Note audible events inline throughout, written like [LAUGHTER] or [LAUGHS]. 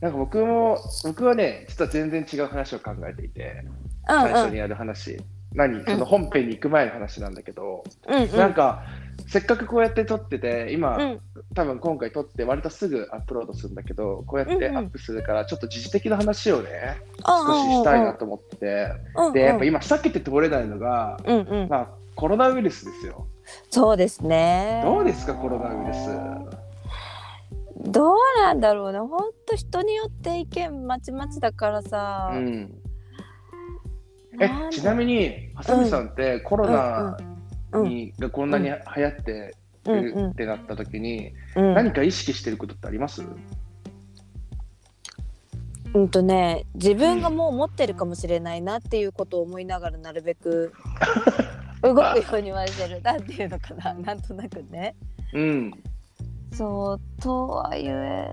なんか僕も、僕はね、実は全然違う話を考えていて、うん最初にやる話。何その本編に行く前の話なんだけど、うんうん。なんか、せっかくこうやって撮ってて、今、うん。多分今回撮って割とすぐアップロードするんだけど、こうやってうんうん。アップするから、ちょっと時事的な話をね、少少ししたいなと思ってて、うんうん。で、やっぱ今、避けて通れないのが、うんうん。まあ、コロナウイルスですよ。そうですね。どうですか、コロナウイルス。どうなんだろうね。ほんと人によって意見まちまちだからさ、うん、えちなみに、はさみさんってコロナうんに、がこんなに流行ってうんるってなった時に、うん。何か意識してることってあります？うんとね自分がもう持ってるかもしれないなっていうことを思いながらなるべく [LAUGHS] 動くようにはしてる。なんていうのかな。なんとなくね。うん。そうとはいえ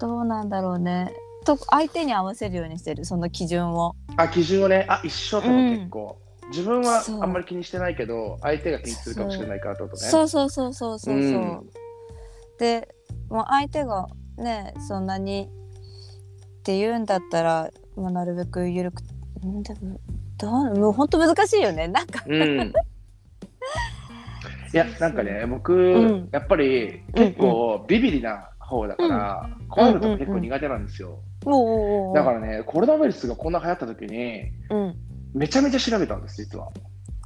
どうなんだろうね。と相手に合わせるようにしてるその基準を。あ、基準をね、あ、一緒とうん。結構。自分はあんまり気にしてないけど、相手が気にするかもしれないからってことね。そうそうそうそうそうそう、うん。でもう相手がねそんなにって言うんだったら、まあ、なるべく緩くんでもどうもう本当難しいよね。なんか。うん。いや、なんかね、僕、ん。やっぱり結構ビビリな方だから、怖いのとか結構苦手なんですよ。だからね、コロナウイルスがこんな流行った時に、うん。めちゃめちゃ調べたんです、実は。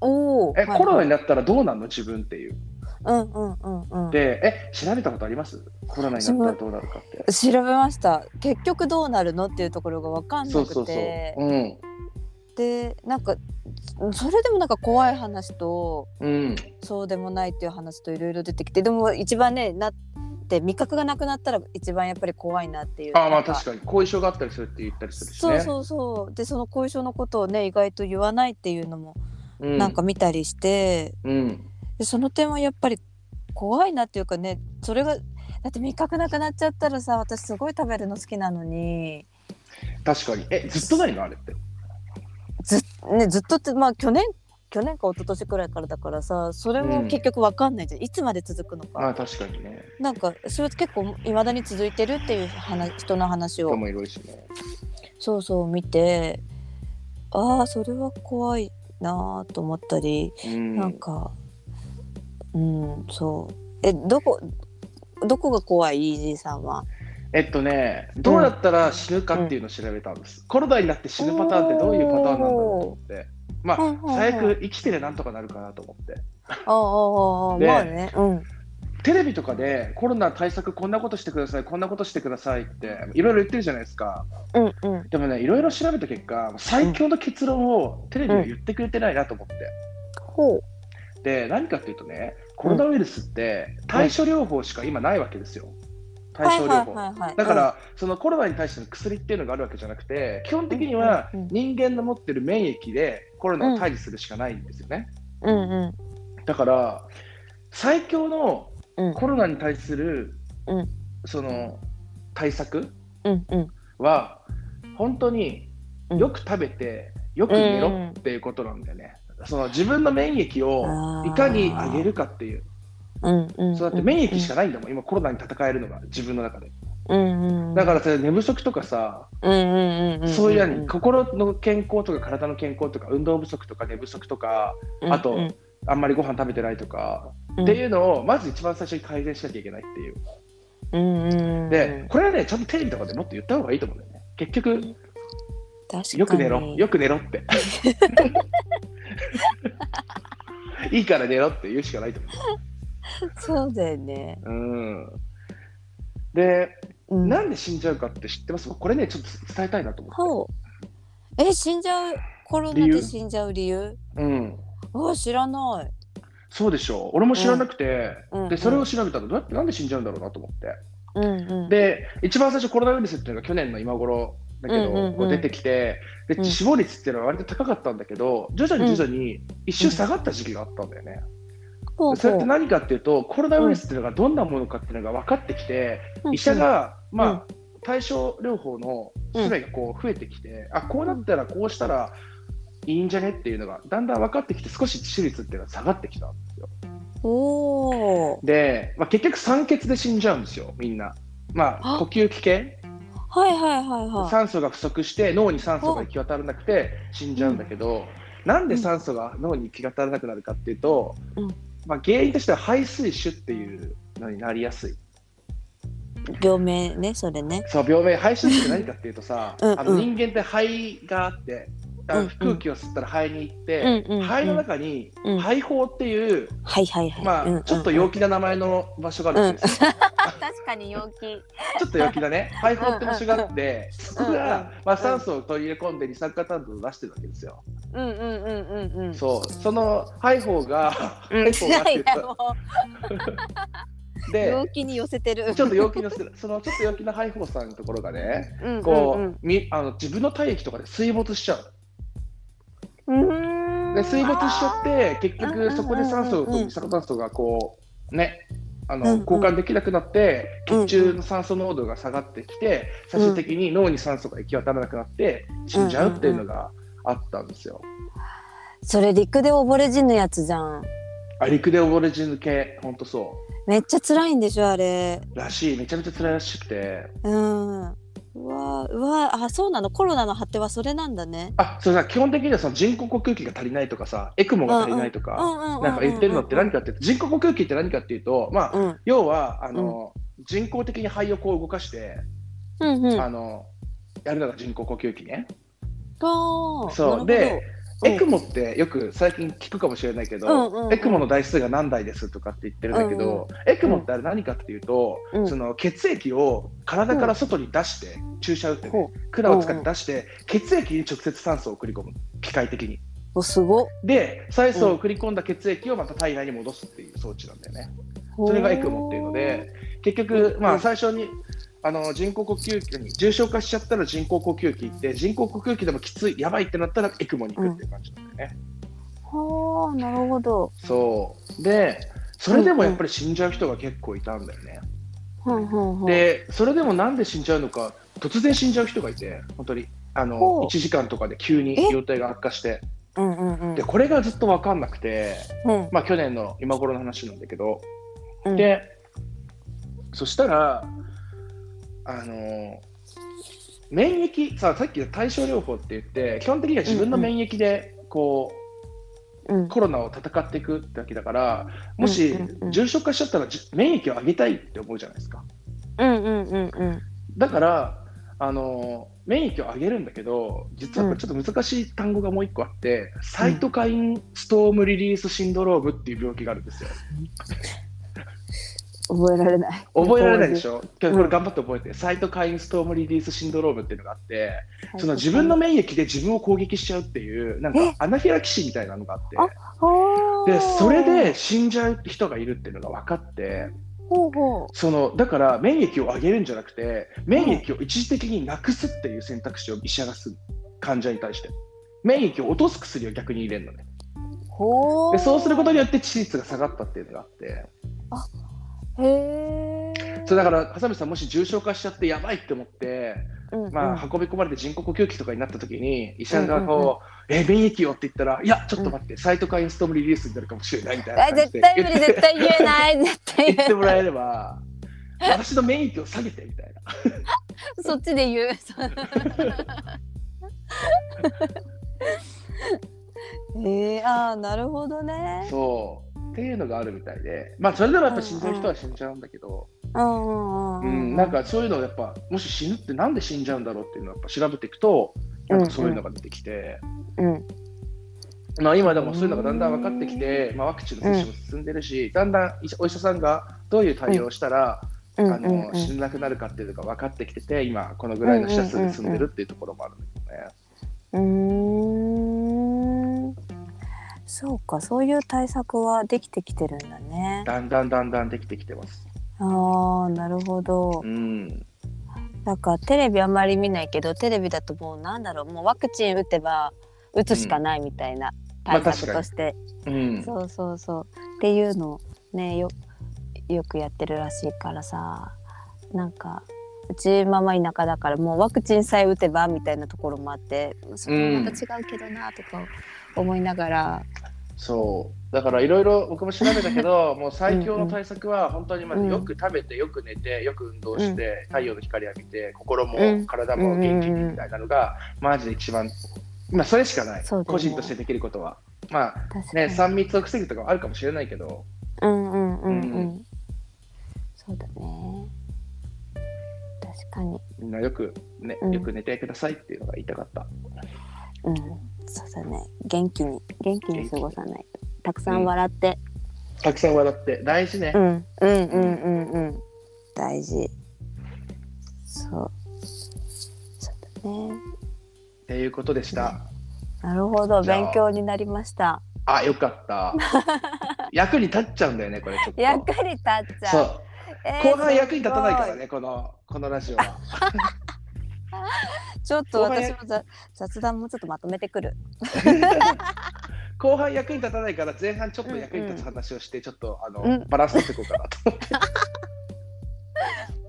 おおえ、コロナになったらどうなんの？自分っていう。うんうんうんうん。で、え、調べたことあります？コロナになったらどうなるかって。調べました。結局どうなるの？っていうところが分かんなくて。そうそうそう。うん。でなんかそれでもなんか怖い話とうん。そうでもないっていう話といろいろ出てきてでも一番ねなって味覚がなくなったら一番やっぱり怖いなっていうああ、まあ確かに。後遺症があったりするって言ったりするしね。そうそうそうでその後遺症のことをね意外と言わないっていうのもうん。なんか見たりして、うん。でその点はやっぱり怖いなっていうかねそれがだって味覚なくなっちゃったらさ私すごい食べるの好きなのに確かに。え、ずっとないの？あれって。ず,、ね、ずっとってまあ去年去年か一昨年くらいからだからさそれも結局わかんないじゃん、いつまで続くのか、まあ確かにね。なんかそれ結構いまだに続いてるっていう話人の話を。ね。そうそう見て。ああそれは怖いなあと思ったり、うん。なんかうんそう。えどこどこが怖い？イージーさんはえっとね、どうやったら死ぬかっていうのを調べたんです。コロナになって死ぬパターンってどういうパターンなんだろうと思って。まあ、はいはいはい最悪生きてりゃなんとかなるかなと思って。ああああでまあねうんテレビとかでコロナ対策こんなことしてください、こんなことしてくださいっていろいろ言ってるじゃないですか。うんうんでもね、いろいろ調べた結果、最強の結論をテレビは言ってくれてないなと思って。ほうで、何かっていうとね、コロナウイルスって対処療法しか今ないわけですよ。対処療法。はいはいだから、そのコロナに対しての薬っていうのがあるわけじゃなくて、基本的にはうんうんうん。人間の持ってる免疫でコロナを対峙するしかないんですよね。うんうん。だから、最強のうん。コロナに対する、うん。その対策うんうん。は、本当にうん。よく食べて、よく寝ろっていうことなんだよね。その自分の免疫をいかに上げるかっていう。うんうんそうだって免疫しかないんだもん、今コロナに戦えるのが自分の中で。うんうんだからそれ寝不足とかさ、うんうんうんうんそういうやに心の健康とか体の健康とか運動不足とか寝不足とか、あとうんあんまりご飯食べてないとか、うんっていうのをまず一番最初に改善しなきゃいけないっていう。うんうんで、これはね、ちゃんとテレビとかでもっと言った方がいいと思うんだよね。結局、確かによく寝ろ、よく寝ろって。[LAUGHS] いいから寝ろって言うしかないと思 [LAUGHS] そうだよねう。うん。で、うんなんで死んじゃうかって知ってます？これね、ちょっと伝えたいなと思って。え死んじゃう？コロナで死んじゃう理由？うん。あ知らないそうでしょう。俺も知らなくて、うんで、それを調べたら、どうやって、なんで死んじゃうんだろうなと思って。うんうんで、一番最初コロナウイルスっていうのが去年の今頃だけど、うんうんうんこう出てきて、でうん死亡率っていうのは割と高かったんだけど、徐々に徐々に一瞬下がった時期があったんだよね。ほうそれってほ何かっていうと、コロナウイルスっていうのがどんなものかっていうのが分かってきて、う医者が、まあ、対症療法の種類がこう増えてきて、あこうなったらこうしたらいいんじゃねっていうのがだんだん分かってきて、少し致死率っていうのが下がってきたんですよ。おー。で、まあ、結局酸欠で死んじゃうんですよ、みんな。まあ、あ呼吸器系？はいはいはいはい。酸素が不足して脳に酸素が行き渡らなくて死んじゃうんだけど、なんで酸素が脳に行き渡らなくなるかっていうと、うんまあ、原因としては排水腫っていうのになりやすい。病名ねそれね。そう病名排水腫って何かっていうとさうんあの人間って肺があって空気を吸ったら肺に行って、うんうんうん肺の中にうん肺胞っていう、はいはいはい。まあうんうんちょっと陽気な名前の場所があるんですよ。[LAUGHS] 確かに陽気。ちょっと陽気だね。[LAUGHS] 肺胞って場所があって、そこが、まあ、酸素を取り入れ込んで二酸化炭素を出してるわけですよ。うんうんうんうんうん。そう、その肺胞が、うん。肺胞がいやともうで、陽気に寄せてる。ちょっと陽気のする、そのちょっと陽気な肺胞さんのところがね、こう、うんみあの自分の体液とかで水没しちゃう。うーん。で、水没しちゃって、結局そこで酸素と二酸化炭素がこう、ね、あのうんうん交換できなくなって、血中の酸素濃度が下がってきて、最終的に脳に酸素が行き渡らなくなって、死んじゃうっていうのがあったんですよ。それ陸で溺れ死ぬやつじゃん。あ陸で溺れ死ぬ系、ほんとそめっちゃ辛いんでしょあれ。う。らしい、めちゃめちゃ辛いらしくて。うん。うわうわあそうなの？コロナの果てはそれなんだね。あ、それさ、基本的にはその人工呼吸器が足りないとかさ、エクモが足りないとか、ななんか言ってるのって何かって人工呼吸器って何かっていうと、まあ、うん要は、あの、人工的に肺をこう動かして、うんうん。あの、やるのが人工呼吸器ね。そうなるほどで、うんエクモってよく最近聞くかもしれないけど、うんうんうん。エクモの台数が何台ですとかって言ってるんだけど、エクモってあれ何かっていうと、うん。その血液を体から外に出して、注射打ってね、ほ管を使って出して、血液に直接酸素を送り込む、機械的に。おすごっ。で、酸素を送り込んだ血液をまた体内に戻すっていう装置なんだよね。それがエクモっていうので、結局、まあ、最初にあの人工呼吸器に重症化しちゃったら人工呼吸器行って、人工呼吸器でもきつい、やばいってなったらエクモに行くっていう感じなんだよね。はあなるほど。そうで、それでもやっぱり死んじゃう人が結構いたんだよね。ふんふん。で、それでもなんで死んじゃうのか、突然死んじゃう人がいて、本当に。あのほう1時間とかで急に容体が悪化してうんうんうん。でこれがずっと分かんなくて、うんまあ、去年の今頃の話なんだけど、うんでそしたらあの免疫ささっきの対症療法って言って基本的には自分の免疫でこう、うん。コロナを戦っていくってわけだからもしうんうんうん。重症化しちゃったらじ免疫を上げたいって思うじゃないですか。うんうんうんうん。だからあの免疫を上げるんだけど実はこれちょっと難しい単語がもう一個あって、サイトカインストームリリースシンドロームっていう病気があるんですよ覚えられない。覚えられないでしょ？ょ、けどこれ頑張って覚えて、サイトカインストームリリースシンドロームっていうのがあって、その自分の免疫で自分を攻撃しちゃうっていう、なんかえ？アナフィラキシーみたいなのがあって、あでそれで死んじゃう人がいるっていうのが分かって、ほうほそのだから免疫を上げるんじゃなくて、免疫を一時的になくすっていう選択肢を医者がする、患者に対して。免疫を落とす薬を逆に入れるのね。う。ほう。でそうすることによって致死率が下がったっていうのがあって、へえ。そうだから、笠見さん、もし重症化しちゃってやばいって思って、うんまあ、運び込まれて人工呼吸器とかになった時に医者がこう、え免疫よって言ったらいやちょっと待って、サイトカインストームリリースになるかもしれないみたいな絶対無理絶対言えない絶対言え言ってもらえれば私の免疫を下げてみたいなそっちで言う。[LAUGHS] ええああなるほどね。そうっていうのがあるみたいで。まあそれでもやっぱ死んじゃう人は死んじゃうんだけど、うん。うんううん。ん。なんかそういうのをやっぱもし死ぬってなんで死んじゃうんだろうっていうのをやっぱ調べていくとなんかそういうのが出てきて、うん。まあ、今でもそういうのがだんだん分かってきて、まあ、ワクチンの接種も進んでるし、だんだんお医者さんがどういう対応をしたら、うん。あの死ななくなるかっていうのが分かってきてて今このぐらいの死者数で済んでるっていうところもあるんだけどね。うーん。そうかそういう対策はできてきてるんだね。だんだんだんだんできてきてます。ああなるほど。う。ん、なんかテレビあんまり見ないけどテレビだともうなんだろうもうワクチン打てば打つしかないみたいなまあ対策として、うん、そうそうそう。っていうのをねよよくやってるらしいからさ。なんかうちママ田舎だからもうワクチンさえ打てばみたいなところもあってそれはまた違うけどなとか思いながら、そう。だからいろいろ僕も調べたけど [LAUGHS] もう最強の対策は本当にまずよく食べてよく寝てよく運動して、太陽の光浴びて心もうん。体も元気にみたいなのが、マジで一番まあそれしかない、ね。個人としてできることは。まあね3密を防ぐとかはあるかもしれないけど。うんうんうん。うん、うん。そうだね。確かに。みんなよく、ねうん。よく寝てくださいっていうのが言いたかった。うんそうだね元気に。元気に過ごさない。とたくさん笑って、たくさん笑って。大事ね。うん、うん。うん。うん。うん。大事。そう。そうだね。っていうことでした。なるほど。勉強になりました。あ、よかった。[LAUGHS] 役に立っちゃうんだよね、これちょっと。役に立っちゃう。後半役に立たないからすね、このこのラジオは。[LAUGHS] ちょっと私もざ雑談もちょっとまとめてくる。後半役に立たないから前半ちょっと役に立つ話をして、ちょっとあの、うん。バランス取っていこうかなと。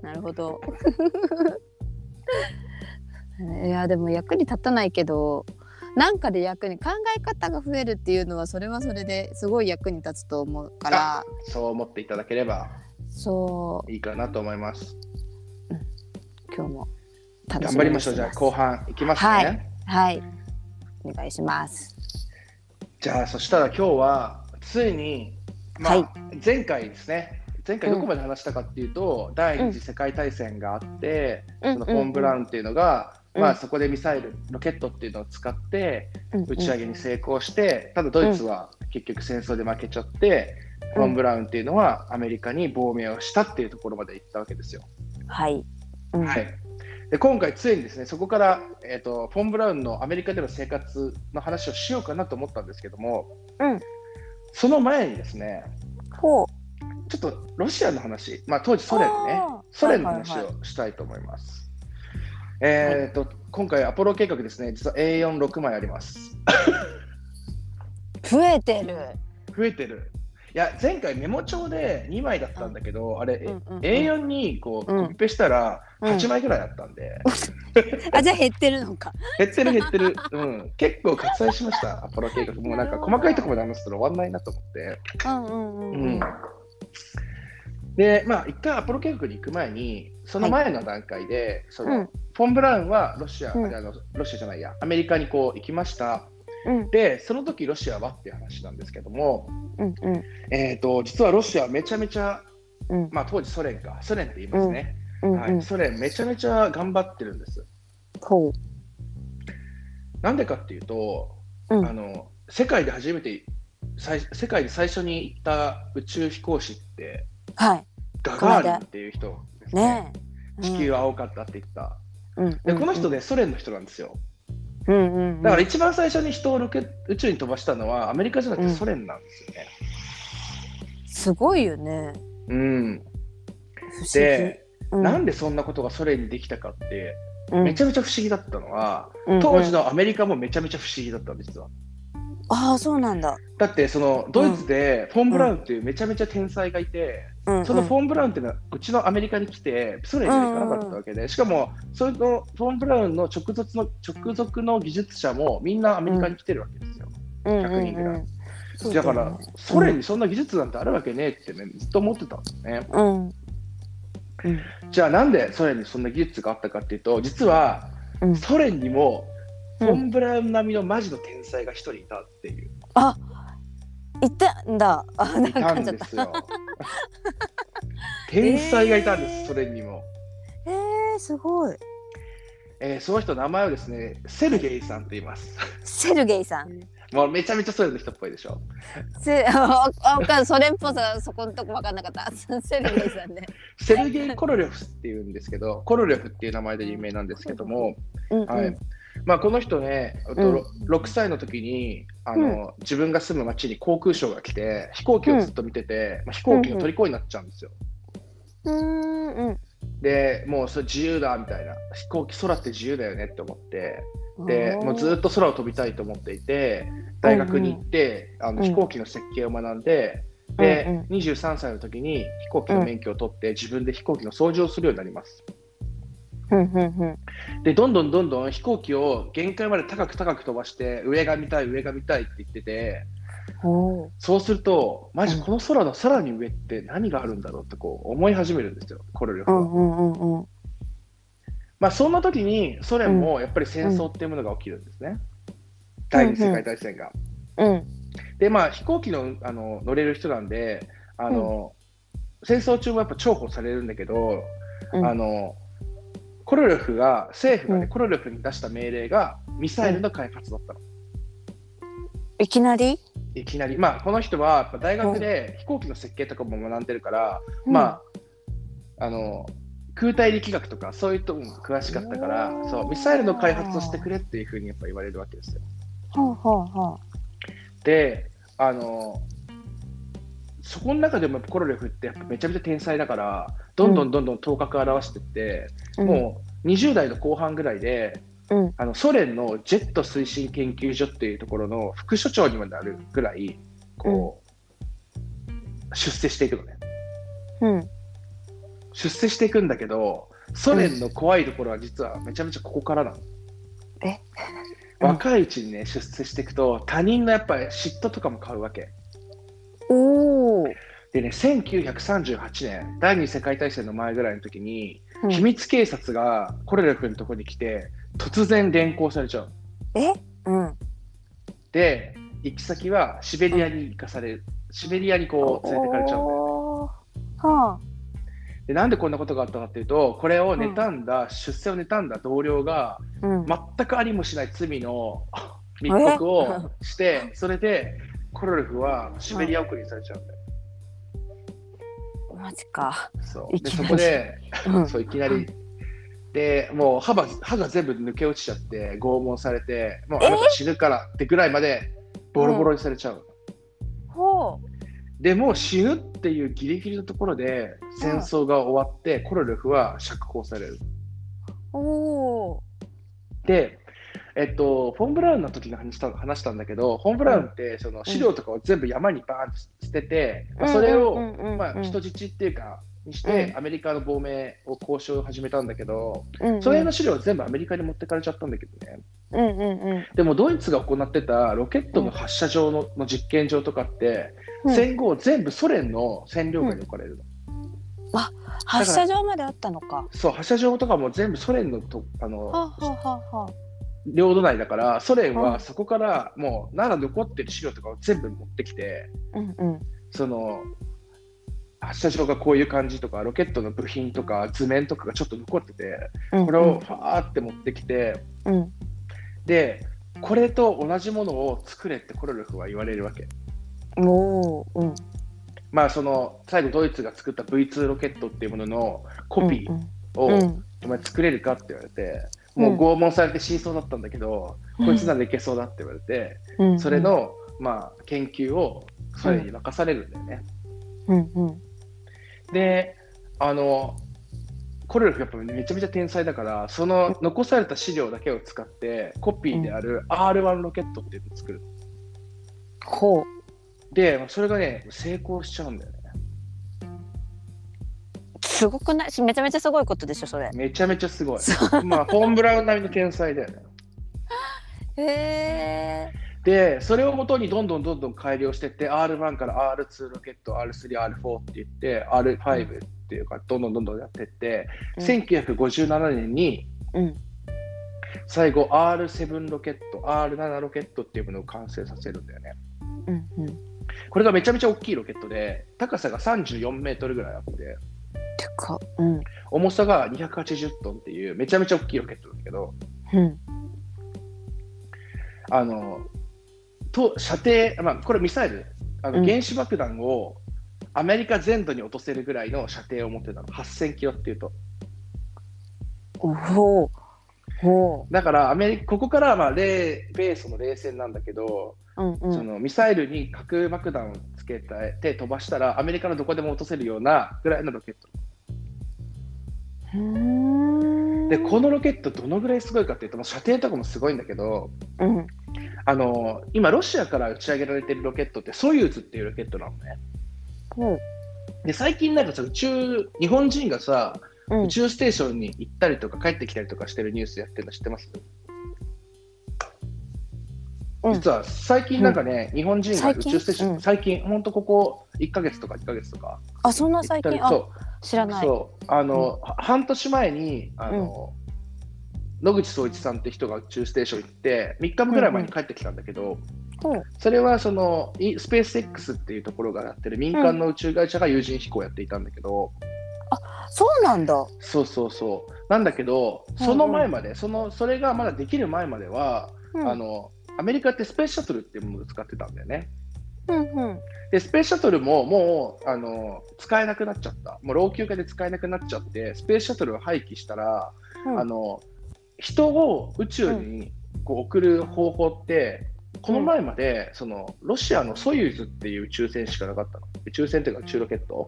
[LAUGHS] なるほど。[LAUGHS] いやでも役に立たないけどなんかで役に考え方が増えるっていうのはそれはそれですごい役に立つと思うから。そう思っていただければそう。いいかなと思います。今日も楽頑しみに張りましょう。じゃあて後半いきますね。はい。はい。お願いします。じゃあそしたら今日はついに、まあはい。前回ですね。前回どこまで話したかっていうと、第二次世界大戦があって、そのフォン・ブラウンっていうのが、うん。まあ、そこでミサイルロケットっていうのを使ってうん。打ち上げに成功して、ただドイツは結局戦争で負けちゃって、フォン・ブラウンっていうのはアメリカに亡命をしたっていうところまで行ったわけですよ。はい、うん。はい、で今回ついにですねそこから、えー、とフォン・ブラウンのアメリカでの生活の話をしようかなと思ったんですけども、うん。その前にですねほう。ちょっとロシアの話、まあ、当時ソ連ねソ連の話はいはいをしたいと思います。えーと今回アポロ計画ですね実は A46 枚あります。[LAUGHS] 増えてる。増えてるいや前回メモ帳で2枚だったんだけど、あれ、うんうんうん。A4 にこううん。コピペしたらうん。8枚ぐらいあったんで、[LAUGHS] あじゃあ減ってるのか。減ってる減ってる、うん、結構割愛しました、アポロ計画。もうなんか細かいところまで話すと終わんないなと思って。うんうんうんうん。で、まあ、一回アポロ計画に行く前に、その前の段階で、そのうん。フォン・ブラウンはロシア、うん。あのロシアじゃないや、アメリカにこう行きました。うん。で、その時ロシアはっていう話なんですけども、うんうん。えー、と実はロシアはめちゃめちゃ、うん。まあ、当時ソ連か、ソ連って言いますね、うんうんはい。ソ連めちゃめちゃ頑張ってるんです。ほなんでかっていうと、ううん。あの世界で初めて最世界で最初に行った宇宙飛行士ってはい。ガガーリンっていう人ですね。ねえ。地球は青かったって言った。うんでこの人でね、ソ連の人なんですよ。うんうんうん。だから一番最初に人をロケ宇宙に飛ばしたのはアメリカじゃなくてソ連なんですよね。すごいよね。うん、で、うん。なんでそんなことがソ連にできたかって、うん。めちゃめちゃ不思議だったのは、うんうん。当時のアメリカもめちゃめちゃ不思議だったんです実は。ああそうなんだ。だってそのドイツでフォン・ブラウンっていうめちゃめちゃ天才がいて、うんうん。そのフォン・ブラウンっていうのはうちのアメリカに来てソ連には行かなかったわけで、しかもそれのフォン・ブラウンの直属の直属の技術者もみんなアメリカに来てるわけですよ。うんうん100人ぐらい。うんそうだからソ連にそんな技術なんてあるわけねえってねずっと思ってたんですね。うん。うん。じゃあなんでソ連にそんな技術があったかっていうと実はうん。ソ連にもフうん。ォン・ブラウン並みのマジの天才が一人いたっていう、あいたんだ。あなんかんですよ。天才がいたんです、えー。ソ連にも。えー、すごい。えーその人の名前をですねセルゲイさんと言います。セルゲイさん。[LAUGHS] もうめちゃめちゃソ連の人っぽいでしょ。せ [LAUGHS] ああわかんそれっぽさそこのとこ分かんなかった。[LAUGHS] セルゲイさんね。セルゲイ・コロリョフっていうんですけど、コロリョフっていう名前で有名なんですけども、うんうん。はいまあ、この人ね、うん。ろ6歳の時にあの、自分が住む町に航空ショーが来て、飛行機をずっと見てて、まあ、飛行機の虜になっちゃうんですよ。うーんうん。でもうそれ自由だみたいな、飛行機、空って自由だよねって思って、でもうずっと空を飛びたいと思っていて、大学に行って、あのうん。飛行機の設計を学んで、で、うんうん。23歳の時に飛行機の免許を取って、自分で飛行機の操縦をするようになります。うんうんうんで、どんどんどんどん飛行機を限界まで高く高く飛ばして、上が見たい、上が見たいって言ってて、そうするとマジうんこの空のさらに上って何があるんだろうってこう思い始めるんですよコロリョフは。うんうんうんうん。まあそんな時にソ連もやっぱり戦争っていうものが起きるんですね。第二次世界大戦が。うんでまあ飛行機のあの乗れる人なんであの、戦争中もやっぱ重宝されるんだけど、うんあのコロリョフが政府がね、うんコロリョフに出した命令がミサイルの開発だったの。いきなり？いきなり、まあ、この人はやっぱ大学で飛行機の設計とかも学んでるから、まあ、あの空対力学とかそういうとこも詳しかったからそうミサイルの開発をしてくれっていうふうにやっぱ言われるわけですよ。あはあはあはであのそこの中でもコロレフってやっぱめちゃめちゃ天才だからどんどんどんどん頭角を現していって、あ。もう20代の後半ぐらいでうんあのソ連のジェット推進研究所っていうところの副所長にもなるぐらいこう、出世していくのね。うん出世していくんだけどソ連の怖いところは実はめちゃめちゃここからなの。え？若いうちにね出世していくと他人のやっぱり嫉妬とかも買うわけ。おお。でね1938年第二次世界大戦の前ぐらいの時に、うん秘密警察がコレレフのところに来て突然連行されちゃう。え？うん。で行き先はシベリアに行かされるシベリアにこう連れてかれちゃうんだよ。おーはでなんでこんなことがあったかっていうとこれを妬んだ、出世を妬んだ同僚があ。うん。全くありもしない罪の密告をして、それでコロレフはシベリア送りにされちゃうんだよ。マジか。そうでそこで、うんそういきなり、でもう歯が歯が全部抜け落ちちゃって、拷問されて、もうあなた死ぬからってぐらいまでボロボロにされちゃう。ほでもう死ぬっていうギリギリのところで戦争が終わって、コロレフは釈放される。う。おお。で、えっと、フォン・ブラウンの時に話した話したんだけど、フォン・ブラウンってその資料とかを全部山にバーンと捨てて、まあそれを、まあ、人質っていうか、にして、うんアメリカの亡命を交渉を始めたんだけど、うんその辺の資料は全部アメリカに持ってかれちゃったんだけどね。うんうんうんでもドイツが行ってたロケットの発射場の,、の実験場とかって、うん戦後全部ソ連の占領下に置かれるの。発射場まであったのか。そう、発射場とかも全部ソ連のとあのはあ、はあは。領土内だから、ソ連うんはそこからもう、なら残ってる資料とかを全部持ってきて、うんうんその発射場がこういう感じとか、ロケットの部品とか図面とかがちょっと残ってて、うん。これをファーって持ってきて、うん。で、これと同じものを作れってコロレフは言われるわけ。おお。うん。まあ、その最後ドイツが作った V2 ロケットっていうもののコピうんーを、うん。お前作れるかって言われて、うんもう拷問されて死にそうだったんだけど、うんこいつならいけそうだって言われて、うん。それ。の、まあ、研究をソ連に任されるんだよね。うんうん。で、あの、コロレフやっぱめちゃめちゃ天才だから、その残された資料だけを使って、コピーである R1 ロケットっていうのを作る。ほで、それがね、成功しちゃうんだよね。う。すごくない？しめちゃめちゃすごいことでしょそれ。めちゃめちゃすごい。そまあ、フォン・ブラウン並みの天才だよね。へえ。で、それをもとにどんどんどんどん改良していって、R1 から R2 ロケット、R3、R4 って言って、R5 っていうか、どんどんどんどんやっていって、うん1957年にうん。最後 R7 ロケット、R7 ロケットっていうものを完成させるんだよね。うんうん。これがめちゃめちゃ大きいロケットで、高さが34メートルぐらいあって、てか。うん。重さが280トンっていうめちゃめちゃ大きいロケットなんだけど、うん。あの、と射程、まあ、これミサイル、あのうん原子爆弾をアメリカ全土に落とせるぐらいの射程を持ってたの、8000キロっていうと。おお。ほだからアメリカ、ここからはまあ米米ソの冷戦なんだけど、う。うんうん。そのミサイルに核爆弾をつけて飛ばしたら、アメリカのどこでも落とせるようなぐらいのロケット。で、このロケット、どのぐらいすごいかっていうと、もう射程とかもすごいんだけど、うん。あの今、ロシアから打ち上げられてるロケットって、ソユーズっていうロケットなのね。ほう。で、最近なんかさ、宇宙、日本人がさ、うん宇。宙ステーションに行ったりとか帰ってきたりとかしてるニュースやってるの知ってます？うん実は最近なんかね、日本人が宇宙ステーション、うん。最近、ほんとここ1ヶ月とか2ヶ月とか。あそんな最近？あそ知らない。うそう。あの、は半年前にあの、野口聡一さんって人が宇宙ステーション行って、3日ぐらい前に帰ってきたんだけど、ほう。それはそのいスペース X っていうところがやってる民間の宇宙会社が有人飛行をやっていたんだけど、そうなんだ。そうそうそう。なんだけど、その前まで、そのそれがまだできる前までは、うん。あのアメリカってスペースシャトルっていうものを使ってたんだよね。うんうんで、スペースシャトルももうあの使えなくなっちゃった。もう老朽化で使えなくなっちゃって、スペースシャトルを廃棄したら、うんあの人を宇宙にこう送る方法って、この前まで、そのロシアのソユーズっていう宇宙船しかなかったの。宇宙船というか宇宙ロケット。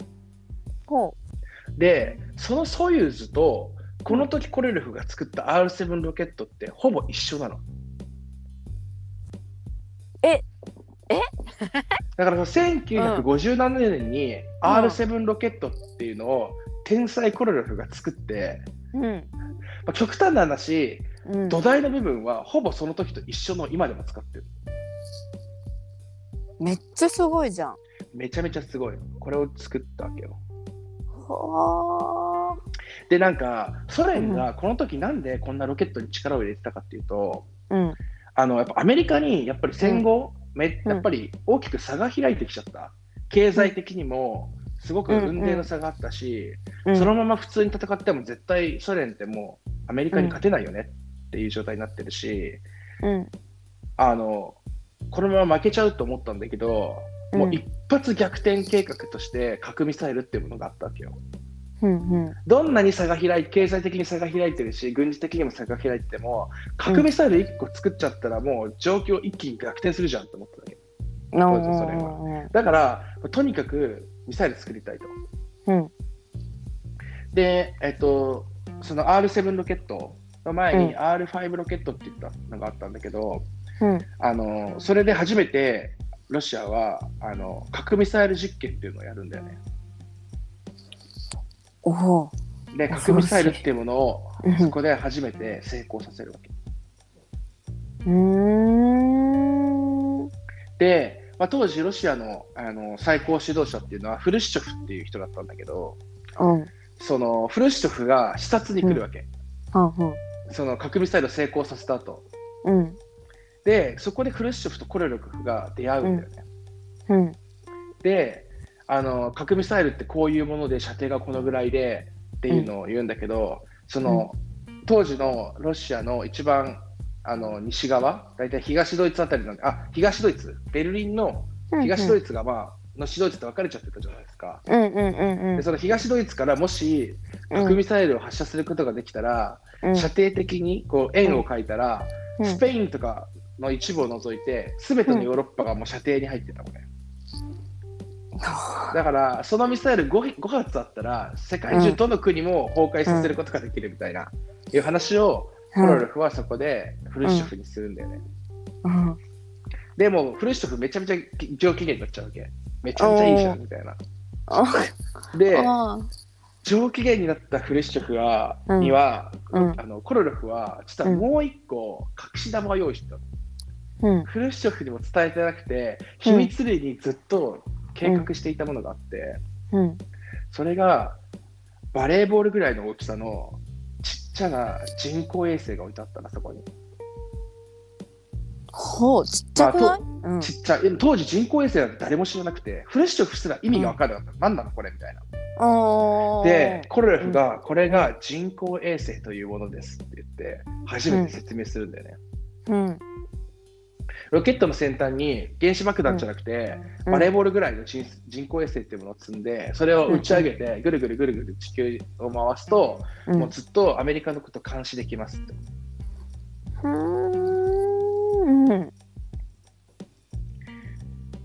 ほで、そのソユーズと、この時コロリョフが作った R7 ロケットってほぼ一緒なの。ええ？[LAUGHS] だから1957年に R7 ロケットっていうのを天才コレルフが作って、ううんまあ、極端な話、うん土台の部分はほぼその時と一緒の今でも使ってる。めっちゃすごいじゃんめちゃめちゃすごい。これを作ったわけよ。はで、なんか、ソ連がこの時なんでこんなロケットに力を入れてたかっていうと、あうんあのやっぱアメリカにやっぱり戦後、めうん。やっぱり大きく差が開いてきちゃった。経済的にもすごく運命の差があったし、うん。そのまま普通に戦っても絶対ソ連ってもうアメリカに勝てないよねっていう状態になってるし、うん。あのこのまま負けちゃうと思ったんだけど、もう一発逆転計画として核ミサイルっていうものがあったわけよ。うんうんどんなに差が開い経済的に差が開いてるし、軍事的にも差が開いてても、核ミサイル1個作っちゃったら、もう状況一気に逆転するじゃんって思ったわけ。だから、とにかくミサイル作りたいと。うんで、えっと、その R7 ロケットの前にうん R5 ロケットって言ったのがあったんだけど、うんあのそれで初めてロシアはあの核ミサイル実験っていうのをやるんだよね。おおで、核ミサイルっていうものをうんそこで初めて成功させるわけ。うで、まあ、当時ロシアのあの最高指導者っていうのはフルシチョフっていう人だったんだけど、うん。そのフルシチョフが視察に来るわけ。はん。はんその核ミサイルを成功させた後。うん。で、そこでフルシチョフとコレルクフが出会うんだよね。うん。であの、核ミサイルってこういうもので射程がこのぐらいでっていうのを言うんだけど、その当時のロシアの一番あの西側、大体東ドイツあたりなんで、あ東ドイツ、ベルリンの東ドイツが、まあ、の指導地って分かれちゃってたじゃないですか。うんうんうんうん。でその東ドイツからもし核ミサイルを発射することができたら、うん。射程的にこう円を描いたら、うん。スペインとかの一部を除いて、すべてのヨーロッパがもう射程に入ってたのね。[LAUGHS] だから、そのミサイル 5, 5発あったら、世界中どの国も崩壊させることができるみたいな、いう話を、コロルフはそこでフルシチョフにするんだよね。うん。でも、フルシチョフめちゃめちゃ上機嫌になっちゃうわけ。めちゃめちゃいいじゃんみたいな。あで、あ上機嫌になったフルシチョフは、うん。には、うん。あのコロルフは、実はもう一個隠し玉を用意してたの。うん。フルシチョフにも伝えてなくて、秘密裏にずっと計画していたものがあって、うんそれがバレーボールぐらいの大きさのちっちゃな人工衛星が置いてあったな、そこに。ほうちっちゃくない？うんちっちゃい。当時人工衛星なんて誰も知らなくて、フルシチョフすら意味が分からなかった。何なのこれみたいな。で、コロレフが、これが人工衛星というものですって言って、初めて説明するんだよね。うんロケットの先端に原子爆弾じゃなくて、うんバレーボールぐらいの人人工衛星っていうものを積んで、それを打ち上げて、ぐるぐるぐるぐる地球を回すと、うんもうずっとアメリカのこと監視できますって。うーん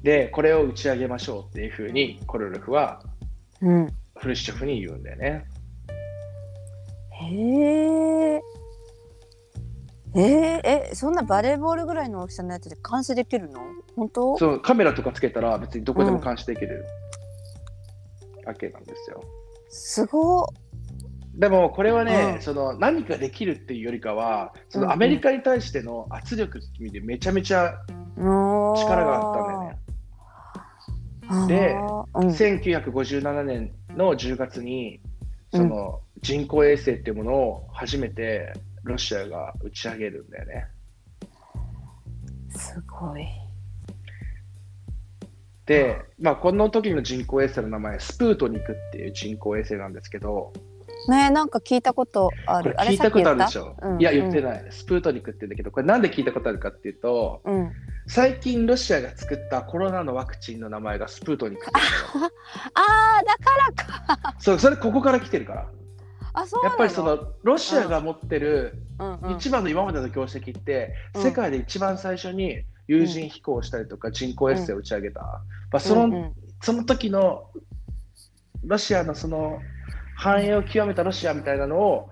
で、これを打ち上げましょうっていうふうに、コロレフはうんフルシチョフに言うんだよね。へえ。えー、え、そんなバレーボールぐらいの大きさのやつで監視できるの？本当？そうカメラとかつけたら別にどこでも監視できるわけなんですよ。すごっ。でもこれはね、うん。その何かできるっていうよりかは、そうんうん。のアメリカに対しての圧力って意味でめちゃめちゃ力があったんだよね。でうん、1957年の10月にその人工衛星っていうものを初めてロシアが打ち上げるんだよね。すごい。で、まあ、この時の人工衛星の名前スプートニクっていう人工衛星なんですけどねなんか聞いたことある。聞いたことあるでしょ？ょうんいや言ってない、スプートニクって言うんだけどこれなんで聞いたことあるかっていうとうん。最近ロシアが作ったコロナのワクチンの名前がスプートニクっていうのよああだからか。そうそれここから来てるから。やっぱりそのロシアが持ってるうん。うん、一番の今までの業績って、うん。世界で一番最初に有人飛行したりとか人工衛星を打ち上げた、まあ、そのうんうん。その時のロシアのその繁栄を極めたロシアみたいなのを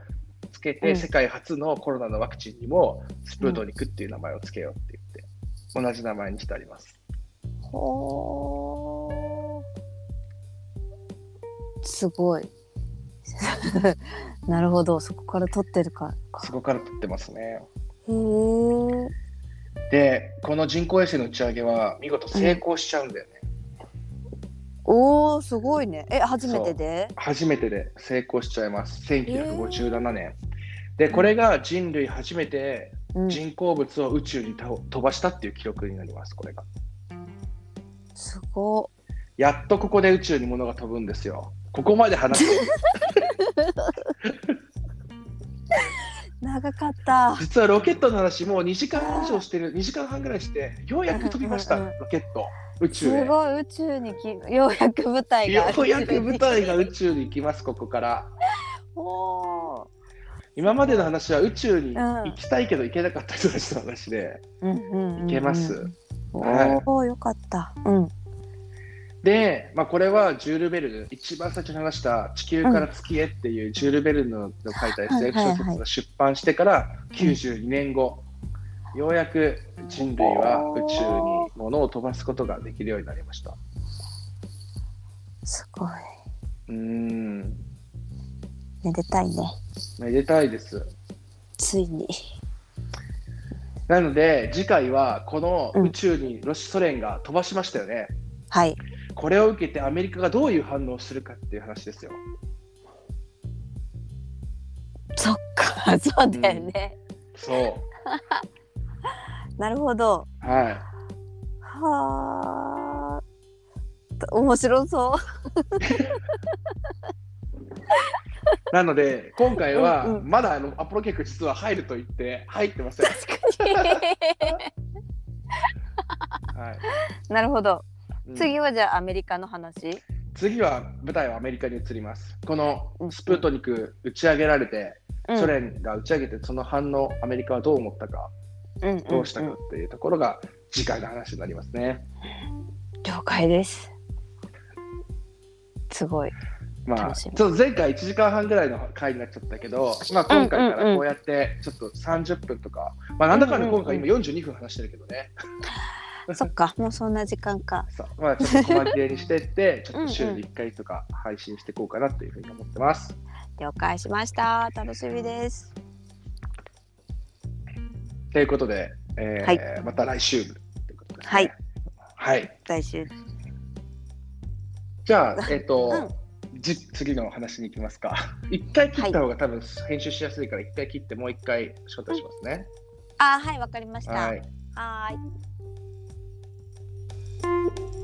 つけて、うん。世界初のコロナのワクチンにもスプートニクっていう名前をつけようって言って、同じ名前にしてあります。ほー。すごい。[LAUGHS] なるほど、そこから撮ってるか。そこから取ってますね。へえ。で、この人工衛星の打ち上げは見事成功しちゃうんだよね。おお、すごいね。え、初めてで？初めてで成功しちゃいます。1957年。で、これが人類初めてうん、人工物を宇宙にた飛ばしたっていう記録になります、これが。すごやっとここで宇宙に物が飛ぶんですよ。ここまで話す。い。長かった。実はロケットの話もう2時間以上してる、2時間半ぐらいして、ようやく飛びました、うんうんうんロケット。宇宙へ。すごい宇宙にきようやく舞台が。ようやく舞台が宇宙に行きます、ここから。おー今までの話は宇宙にうん行きたいけど行けなかった人たちの話で、うんうんうんうん行けます。おはいお、よかった。うん。で、まあ、これはジュール・ベルヌ、一番最初に話した地球から月へっていうジュール・ベルヌの書いた SF 小説が出版してから92年後、ようやく人類は宇宙に物を飛ばすことができるようになりました。すごい。うーん、めでたいね。めでたいです。ついに。なので、次回はこの宇宙にロシソ連が飛ばしましたよね。はい。これを受けてアメリカがどういう反応をするかっていう話ですよ。そっか、[LAUGHS] そうだよね。そ [LAUGHS] なるほど。う。はい。はあ。面白そう。[LAUGHS] なので、今回はうんうんまだあのアポロ計画実は入ると言って入ってません。はいなるほど。うん次はじゃあアメリカの話？次は舞台はアメリカに移ります。このうんスプートニク打ち上げられて、うんソ連が打ち上げてその反応、アメリカはどう思ったか、うんどうしたかっていうところが次回の話になりますね。了解です。すごい。まあ、ちょっと前回1時間半ぐらいの回になっちゃったけど、まあ、今回からこうやってちょっと30分とか、まあ、なんだかんだ今回今42分話してるけどね、そっか、もうそんな時間か。[LAUGHS] そうまあ、ちょっと細切れにしてって、[LAUGHS] ちょっと週うんうんに1回とか配信していこうかなというふうに思ってます。了解しました。楽しみです。ということで、えーはいまた来週ということです、ね。はい。はい。来週。じゃあ、えっ、と、[LAUGHS] うんじ次の話に行きますか。一回切った方が多分編集しやすいから、一回切ってもう一回招待しますね。あ、はい、わかりました。はい。はーい。Música